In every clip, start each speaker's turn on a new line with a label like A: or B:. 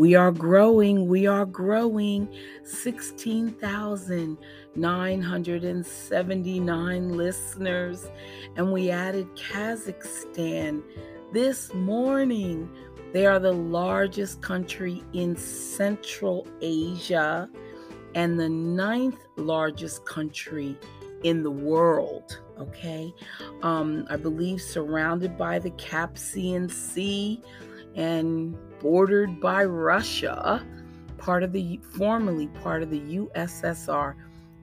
A: We are growing. We are growing. 16,979 listeners. And we added Kazakhstan this morning. They are the largest country in Central Asia and the ninth largest country in the world. Okay. Um, I believe surrounded by the Caspian Sea and bordered by Russia, part of the formerly part of the USSR.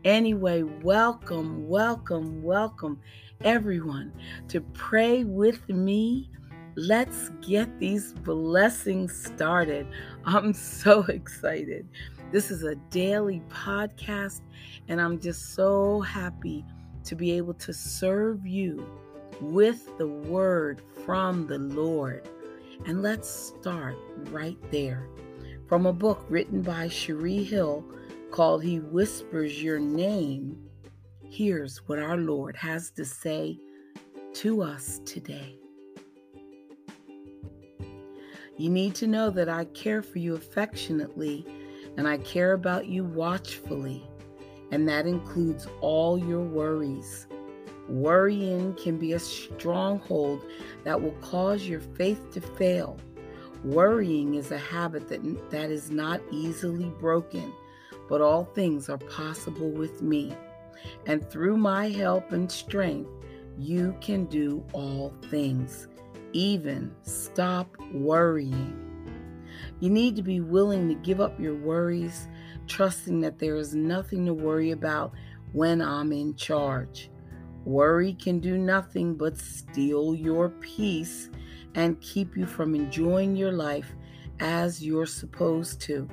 A: Anyway, welcome, welcome, welcome everyone to pray with me. Let's get these blessings started. I'm so excited. This is a daily podcast, and I'm just so happy to be able to serve you with the word from the Lord. And let's start right there from a book written by Cherie Hill called He Whispers Your Name. Here's what our Lord has to say to us today. You need to know that I care for you affectionately and I care about you watchfully, and that includes all your worries. Worrying can be a stronghold that will cause your faith to fail. Worrying is a habit that, that is not easily broken, but all things are possible with me. And through my help and strength, you can do all things, even stop worrying. You need to be willing to give up your worries, trusting that there is nothing to worry about when I'm in charge. Worry can do nothing but steal your peace and keep you from enjoying your life as you're supposed to.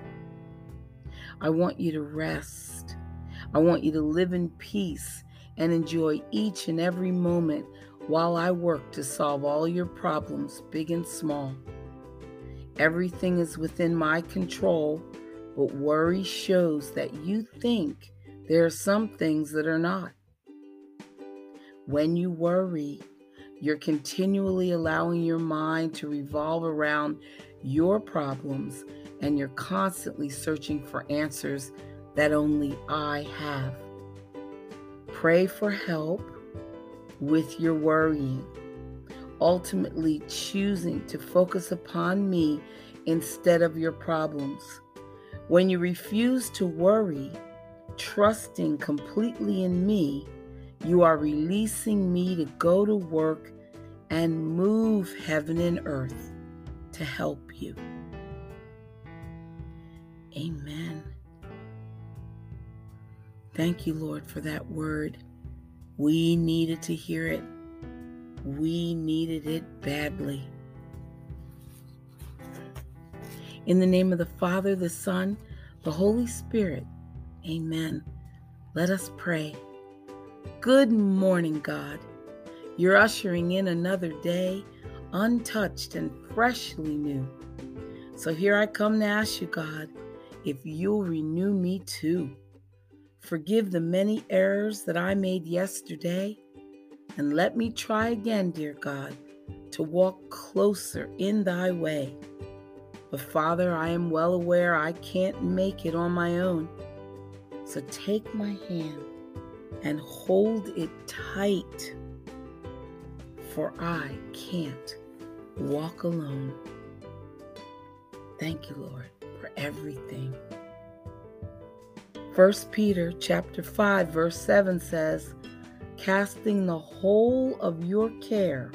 A: I want you to rest. I want you to live in peace and enjoy each and every moment while I work to solve all your problems, big and small. Everything is within my control, but worry shows that you think there are some things that are not. When you worry, you're continually allowing your mind to revolve around your problems and you're constantly searching for answers that only I have. Pray for help with your worrying, ultimately choosing to focus upon me instead of your problems. When you refuse to worry, trusting completely in me, you are releasing me to go to work and move heaven and earth to help you. Amen. Thank you, Lord, for that word. We needed to hear it. We needed it badly. In the name of the Father, the Son, the Holy Spirit. Amen. Let us pray. Good morning, God. You're ushering in another day, untouched and freshly new. So here I come to ask you, God, if you'll renew me too. Forgive the many errors that I made yesterday, and let me try again, dear God, to walk closer in thy way. But Father, I am well aware I can't make it on my own. So take my hand and hold it tight, for I can't walk alone. Thank you, Lord, for everything. 1 Peter chapter 5 verse 7 says, "Casting the whole of your care,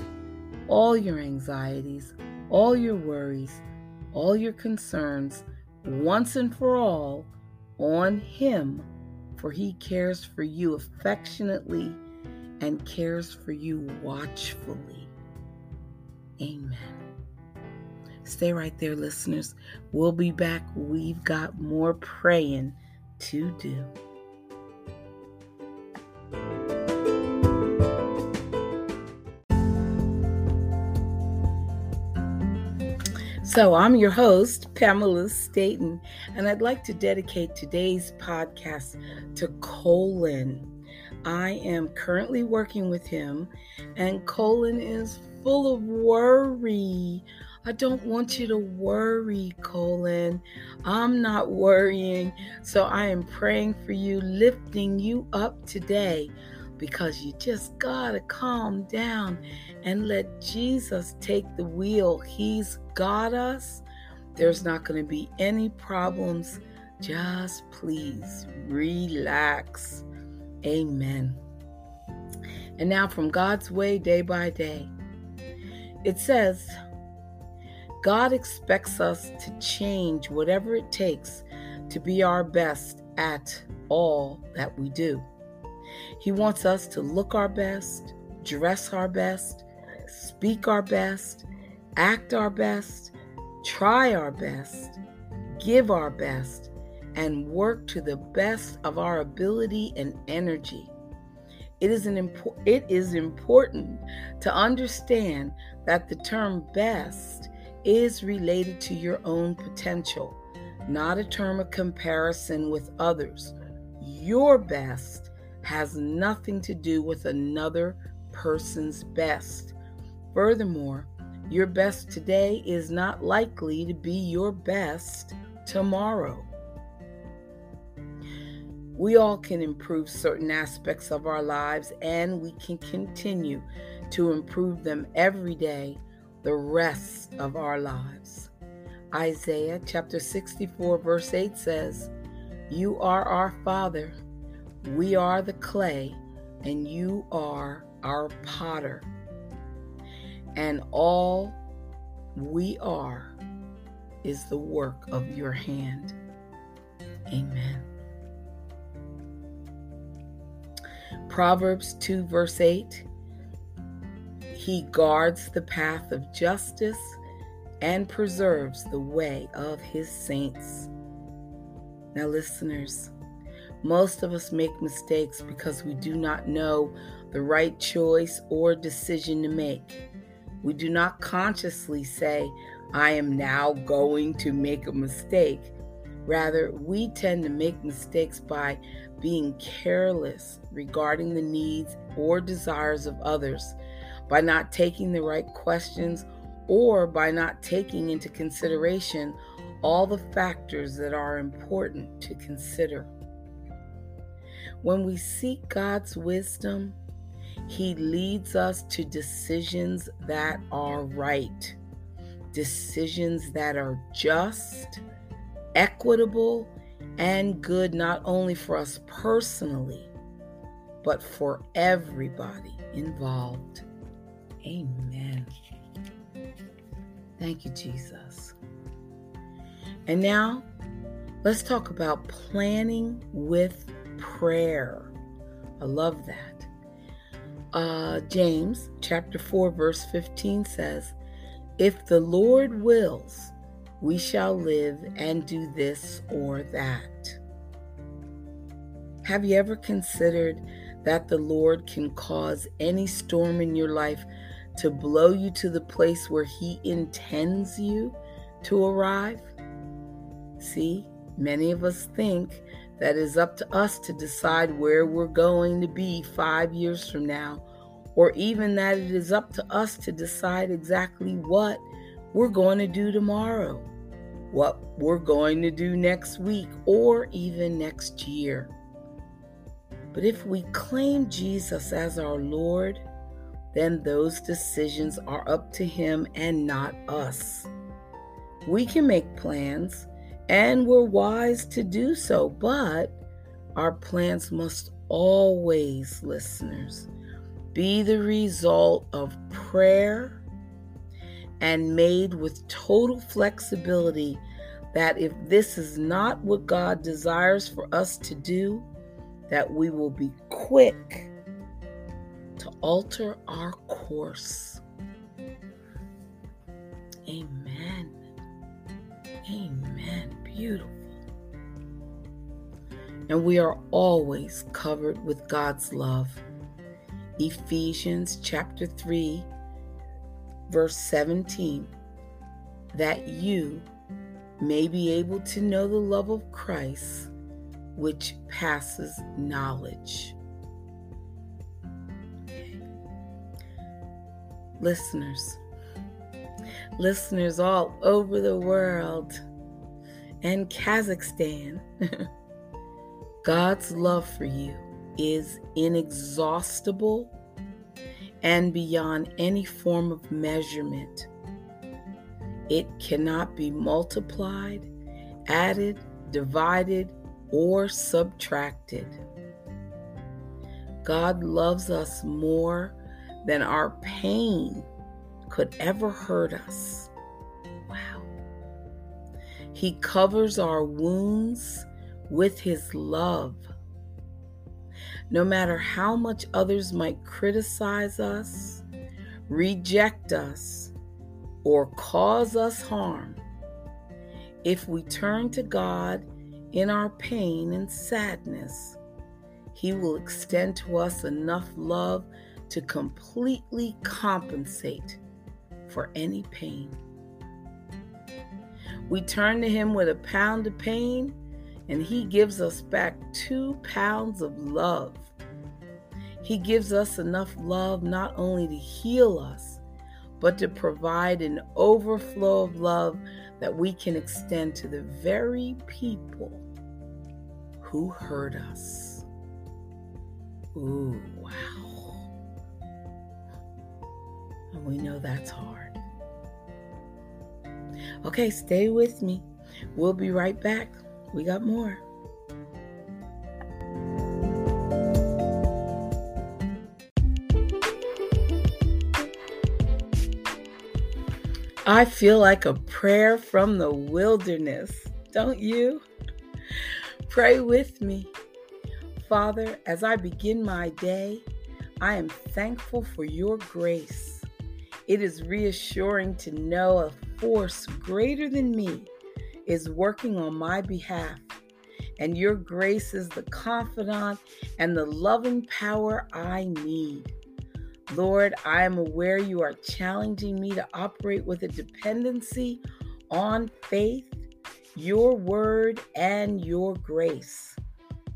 A: all your anxieties, all your worries, all your concerns once and for all on him for he cares for you affectionately and cares for you watchfully. Amen. Stay right there, listeners. We'll be back. We've got more praying to do. So, I'm your host, Pamela Staton, and I'd like to dedicate today's podcast to Colin. I am currently working with him, and Colin is full of worry I don't want you to worry, Colin. I'm not worrying. So I am praying for you, lifting you up today because you just got to calm down and let Jesus take the wheel. He's got us. There's not going to be any problems. Just please relax. Amen. And now from God's way, day by day, it says, God expects us to change whatever it takes to be our best at all that we do. He wants us to look our best, dress our best, speak our best, act our best, try our best, give our best, and work to the best of our ability and energy. It is, an impo- it is important to understand that the term best is related to your own potential, not a term of comparison with others. Your best has nothing to do with another person's best. Furthermore, your best today is not likely to be your best tomorrow. We all can improve certain aspects of our lives and we can continue to improve them every day the rest of our lives. Isaiah chapter 64, verse 8 says, You are our Father, we are the clay, and you are our potter. And all we are is the work of your hand. Amen. Proverbs 2, verse 8 he guards the path of justice and preserves the way of his saints. Now, listeners, most of us make mistakes because we do not know the right choice or decision to make. We do not consciously say, I am now going to make a mistake. Rather, we tend to make mistakes by being careless regarding the needs or desires of others by not taking the right questions or by not taking into consideration all the factors that are important to consider. When we seek God's wisdom, He leads us to decisions that are right, decisions that are just, equitable, and good not only for us personally, but for everybody involved. Amen. Thank you, Jesus. And now, let's talk about planning with prayer. I love that. Uh, James chapter 4, verse 15 says, If the Lord wills, we shall live and do this or that. Have you ever considered that the Lord can cause any storm in your life to blow you to the place where He intends you to arrive? See, many of us think that it's up to us to decide where we're going to be five years from now, or even that it is up to us to decide exactly what we're going to do tomorrow, what we're going to do next week, or even next year. But if we claim Jesus as our Lord, then those decisions are up to Him and not us. We can make plans, and we're wise to do so, but our plans must always, listeners, be the result of prayer and made with total flexibility that if this is not what God desires for us to do, that we will be quick to alter our course. Amen. Beautiful. And we are always covered with God's love. Ephesians chapter 3, verse 17, that you may be able to know the love of Christ, which passes knowledge. Listeners, listeners all over the world and Kazakhstan. God's love for you is inexhaustible and beyond any form of measurement. It cannot be multiplied, added, divided, or subtracted. God loves us more than our pain could ever hurt us. He covers our wounds with His love. No matter how much others might criticize us, reject us, or cause us harm, if we turn to God in our pain and sadness, He will extend to us enough love to completely compensate for any pain. We turn to Him with a pound of pain, and He gives us back two pounds of love. He gives us enough love not only to heal us, but to provide an overflow of love that we can extend to the very people who hurt us. Ooh, wow. And we know that's hard. Okay, stay with me. We'll be right back. We got more. I feel like a prayer from the wilderness, don't you? Pray with me. Father, as I begin my day, I am thankful for your grace. It is reassuring to know a force greater than me is working on my behalf, and your grace is the confidant and the loving power I need. Lord, I am aware you are challenging me to operate with a dependency on faith, your word, and your grace.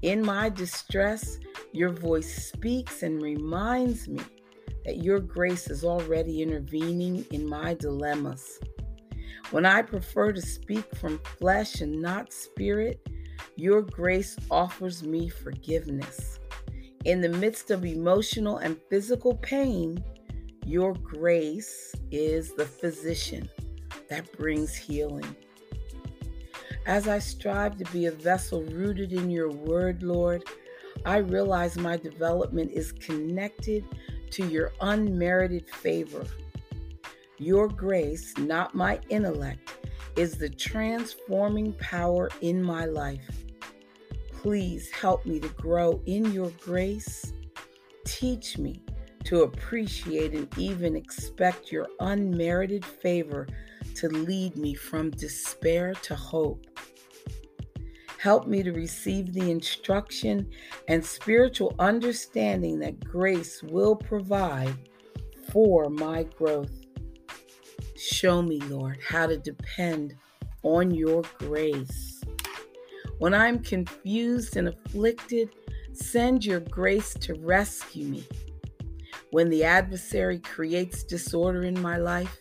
A: In my distress, your voice speaks and reminds me that your grace is already intervening in my dilemmas. When I prefer to speak from flesh and not spirit, your grace offers me forgiveness. In the midst of emotional and physical pain, your grace is the physician that brings healing. As I strive to be a vessel rooted in your word, Lord, I realize my development is connected to your unmerited favor. Your grace, not my intellect, is the transforming power in my life. Please help me to grow in your grace. Teach me to appreciate and even expect your unmerited favor to lead me from despair to hope. Help me to receive the instruction and spiritual understanding that grace will provide for my growth. Show me, Lord, how to depend on your grace. When I'm confused and afflicted, send your grace to rescue me. When the adversary creates disorder in my life,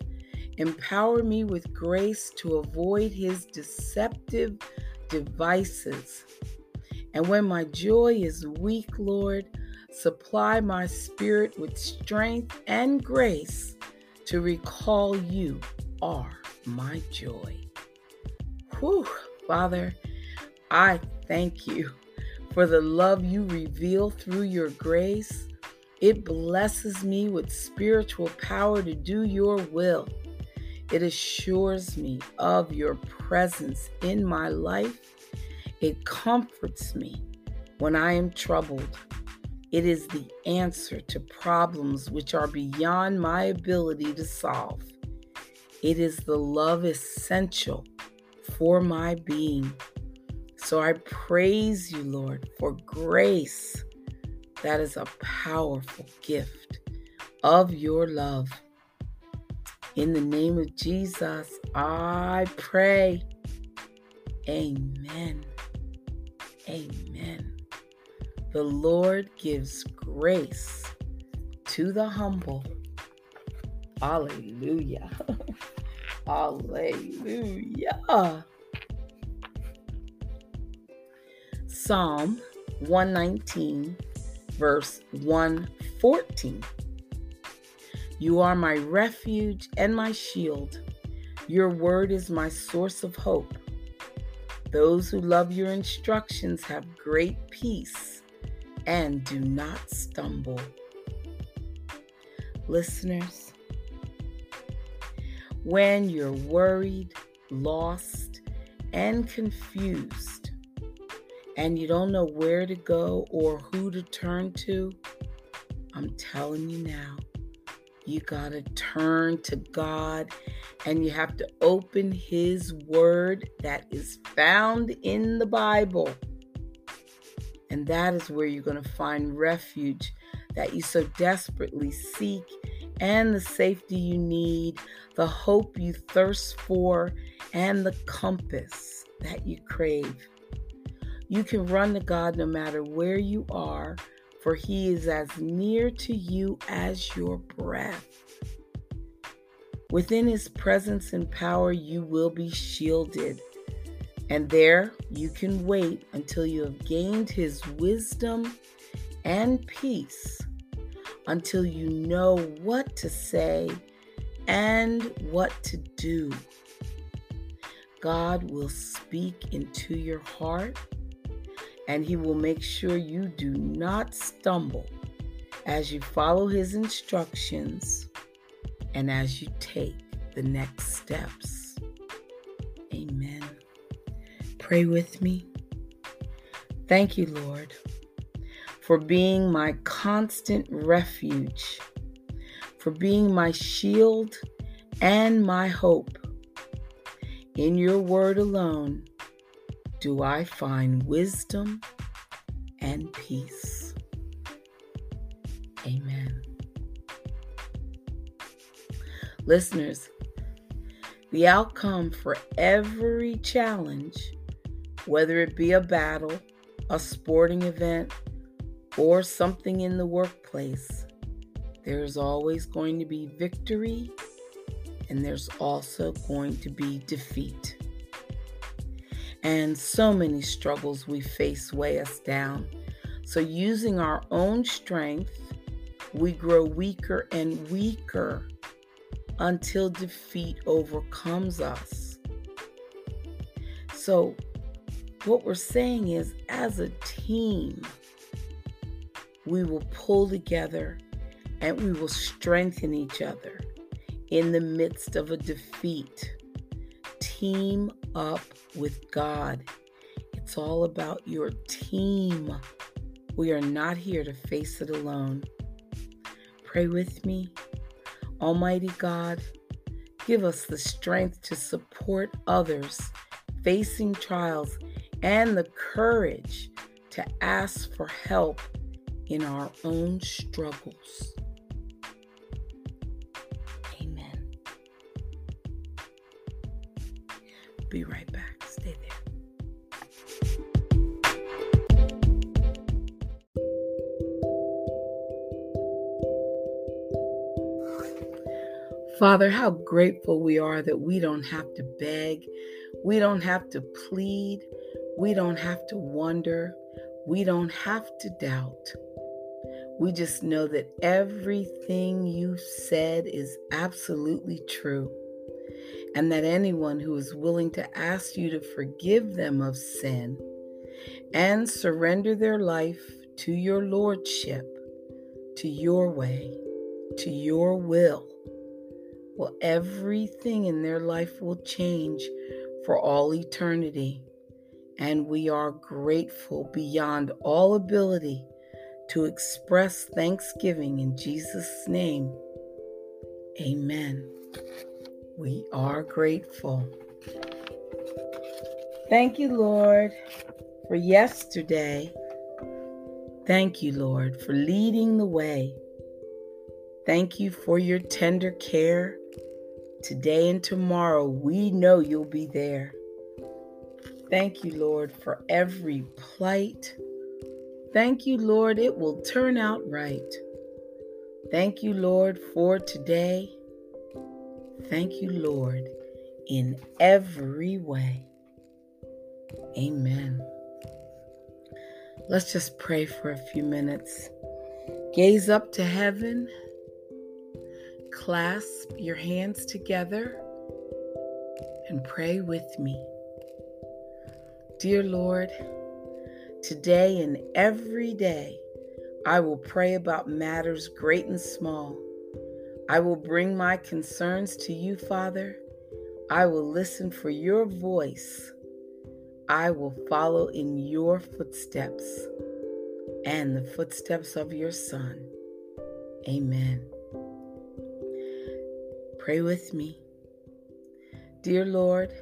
A: empower me with grace to avoid his deceptive devices. And when my joy is weak, Lord, supply my spirit with strength and grace to recall you are my joy. Whew, Father, I thank you for the love you reveal through your grace. It blesses me with spiritual power to do your will. It assures me of your presence in my life. It comforts me when I am troubled. It is the answer to problems which are beyond my ability to solve. It is the love essential for my being. So I praise you, Lord, for grace. That is a powerful gift of your love. In the name of Jesus, I pray. Amen. Amen. The Lord gives grace to the humble. Hallelujah. Hallelujah. Psalm 119, verse 114. You are my refuge and my shield. Your word is my source of hope. Those who love your instructions have great peace and do not stumble. Listeners, when you're worried, lost, and confused, and you don't know where to go or who to turn to, I'm telling you now, you got to turn to God and you have to open His Word that is found in the Bible. And that is where you're going to find refuge that you so desperately seek and the safety you need, the hope you thirst for, and the compass that you crave. You can run to God no matter where you are for he is as near to you as your breath. Within his presence and power, you will be shielded. And there you can wait until you have gained his wisdom and peace, until you know what to say and what to do. God will speak into your heart and He will make sure you do not stumble as you follow His instructions and as you take the next steps. Amen. Pray with me. Thank you, Lord, for being my constant refuge, for being my shield and my hope. In your word alone, do I find wisdom and peace. Amen. Listeners, the outcome for every challenge, whether it be a battle, a sporting event, or something in the workplace, there's always going to be victory and there's also going to be defeat and so many struggles we face weigh us down. So, using our own strength, we grow weaker and weaker until defeat overcomes us. So, what we're saying is, as a team, we will pull together and we will strengthen each other in the midst of a defeat. Team up with God. It's all about your team. We are not here to face it alone. Pray with me. Almighty God, give us the strength to support others facing trials and the courage to ask for help in our own struggles. Be right back. Stay there. Father, how grateful we are that we don't have to beg, we don't have to plead, we don't have to wonder, we don't have to doubt. We just know that everything you said is absolutely true and that anyone who is willing to ask you to forgive them of sin and surrender their life to your lordship, to your way, to your will, well, everything in their life will change for all eternity. And we are grateful beyond all ability to express thanksgiving in Jesus' name. Amen. We are grateful. Thank you, Lord, for yesterday. Thank you, Lord, for leading the way. Thank you for your tender care. Today and tomorrow, we know you'll be there. Thank you, Lord, for every plight. Thank you, Lord, it will turn out right. Thank you, Lord, for today. Thank you, Lord. in every way. Amen. Let's just pray for a few minutes. Gaze up to heaven. Clasp your hands together and pray with me. Dear Lord, today and every day, I will pray about matters great and small. I will bring my concerns to you, Father. I will listen for your voice. I will follow in your footsteps and the footsteps of your Son. Amen. Pray with me. Dear Lord,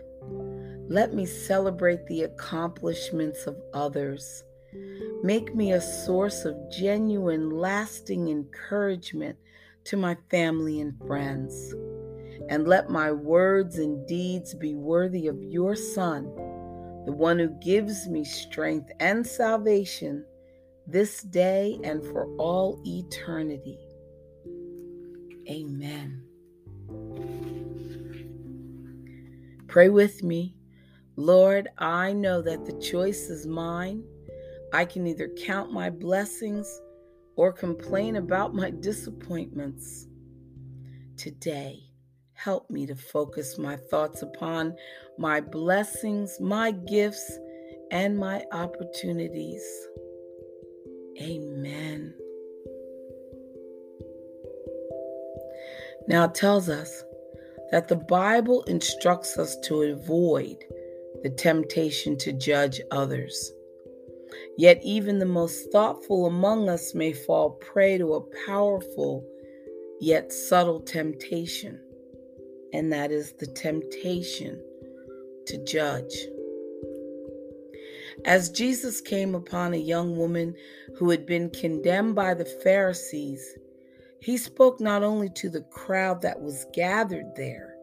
A: let me celebrate the accomplishments of others. Make me a source of genuine, lasting encouragement to my family and friends. And let my words and deeds be worthy of your Son, the one who gives me strength and salvation this day and for all eternity. Amen. Pray with me. Lord, I know that the choice is mine. I can either count my blessings or complain about my disappointments. Today, help me to focus my thoughts upon my blessings, my gifts, and my opportunities. Amen. Now it tells us that the Bible instructs us to avoid the temptation to judge others. Yet, even the most thoughtful among us may fall prey to a powerful yet subtle temptation, and that is the temptation to judge. As Jesus came upon a young woman who had been condemned by the Pharisees, he spoke not only to the crowd that was gathered there,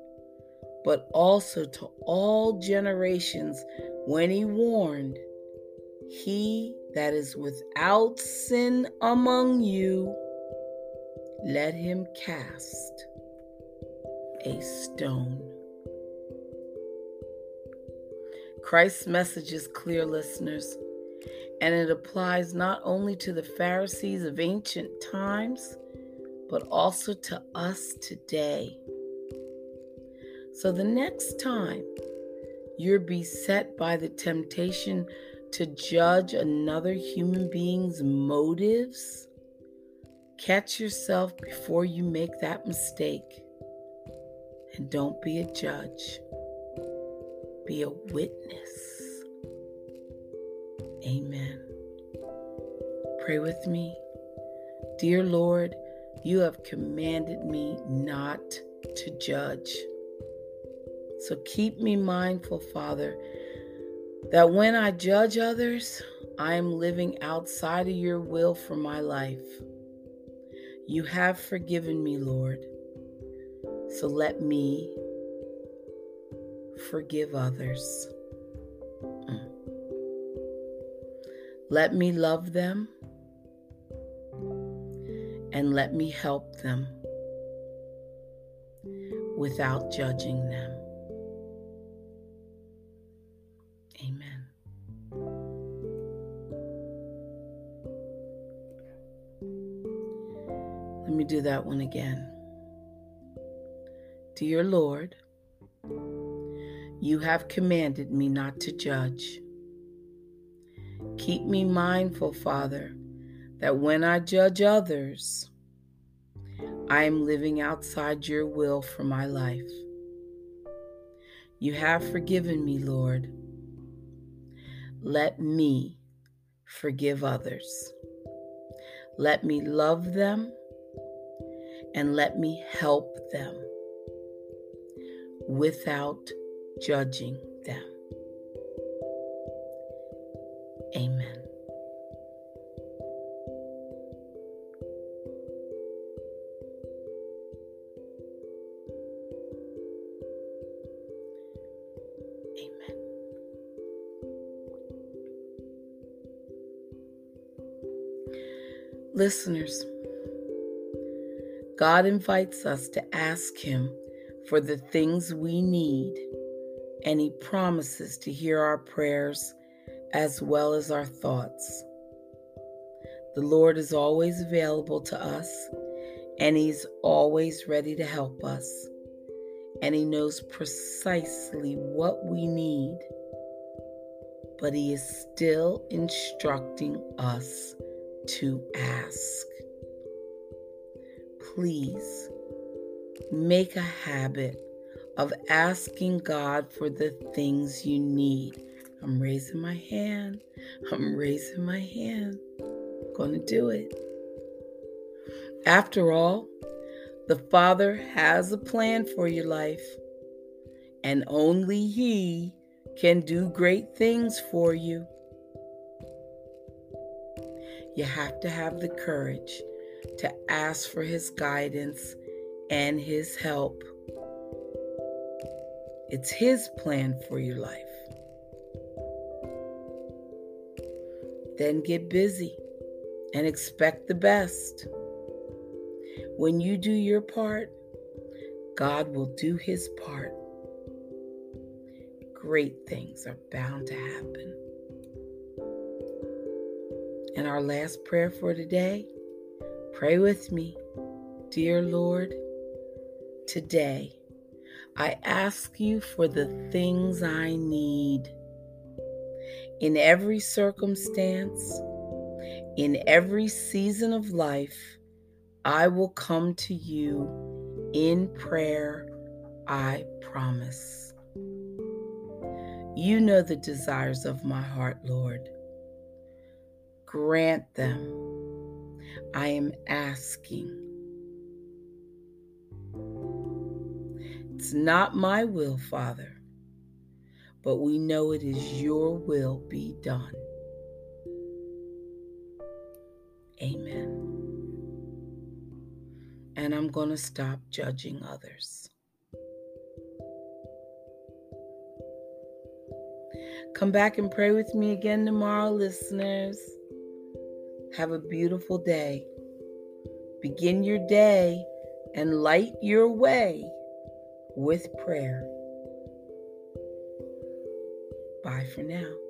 A: but also to all generations when he warned, He that is without sin among you, let him cast a stone. Christ's message is clear, listeners, and it applies not only to the Pharisees of ancient times, but also to us today. So the next time you're beset by the temptation to judge another human being's motives, catch yourself before you make that mistake. And don't be a judge be a witness. Amen. Pray with me. Dear Lord, you have commanded me not to judge. So keep me mindful, Father, that when I judge others, I am living outside of your will for my life. You have forgiven me, Lord. So let me forgive others. Mm. Let me love them and let me help them without judging them. Do that one again. Dear Lord, you have commanded me not to judge. Keep me mindful, Father, that when I judge others, I am living outside your will for my life. You have forgiven me, Lord. Let me forgive others. Let me love them and let me help them without judging them. Amen. Amen. Listeners, God invites us to ask Him for the things we need, and He promises to hear our prayers as well as our thoughts. The Lord is always available to us, and He's always ready to help us. And He knows precisely what we need, but He is still instructing us to ask. Please make a habit of asking God for the things you need. I'm raising my hand. I'm raising my hand. I'm going to do it. After all, the Father has a plan for your life, and only He can do great things for you. You have to have the courage to ask for His guidance and His help. It's His plan for your life. Then get busy and expect the best. When you do your part, God will do His part. Great things are bound to happen. And our last prayer for today pray with me. Dear Lord, today I ask you for the things I need. In every circumstance, in every season of life, I will come to you in prayer, I promise. You know the desires of my heart, Lord. Grant them. I am asking. It's not my will, Father, but we know it is your will be done. Amen and I'm going to stop judging others. Come back and pray with me again tomorrow, listeners. Have a beautiful day. Begin your day and light your way with prayer. Bye for now.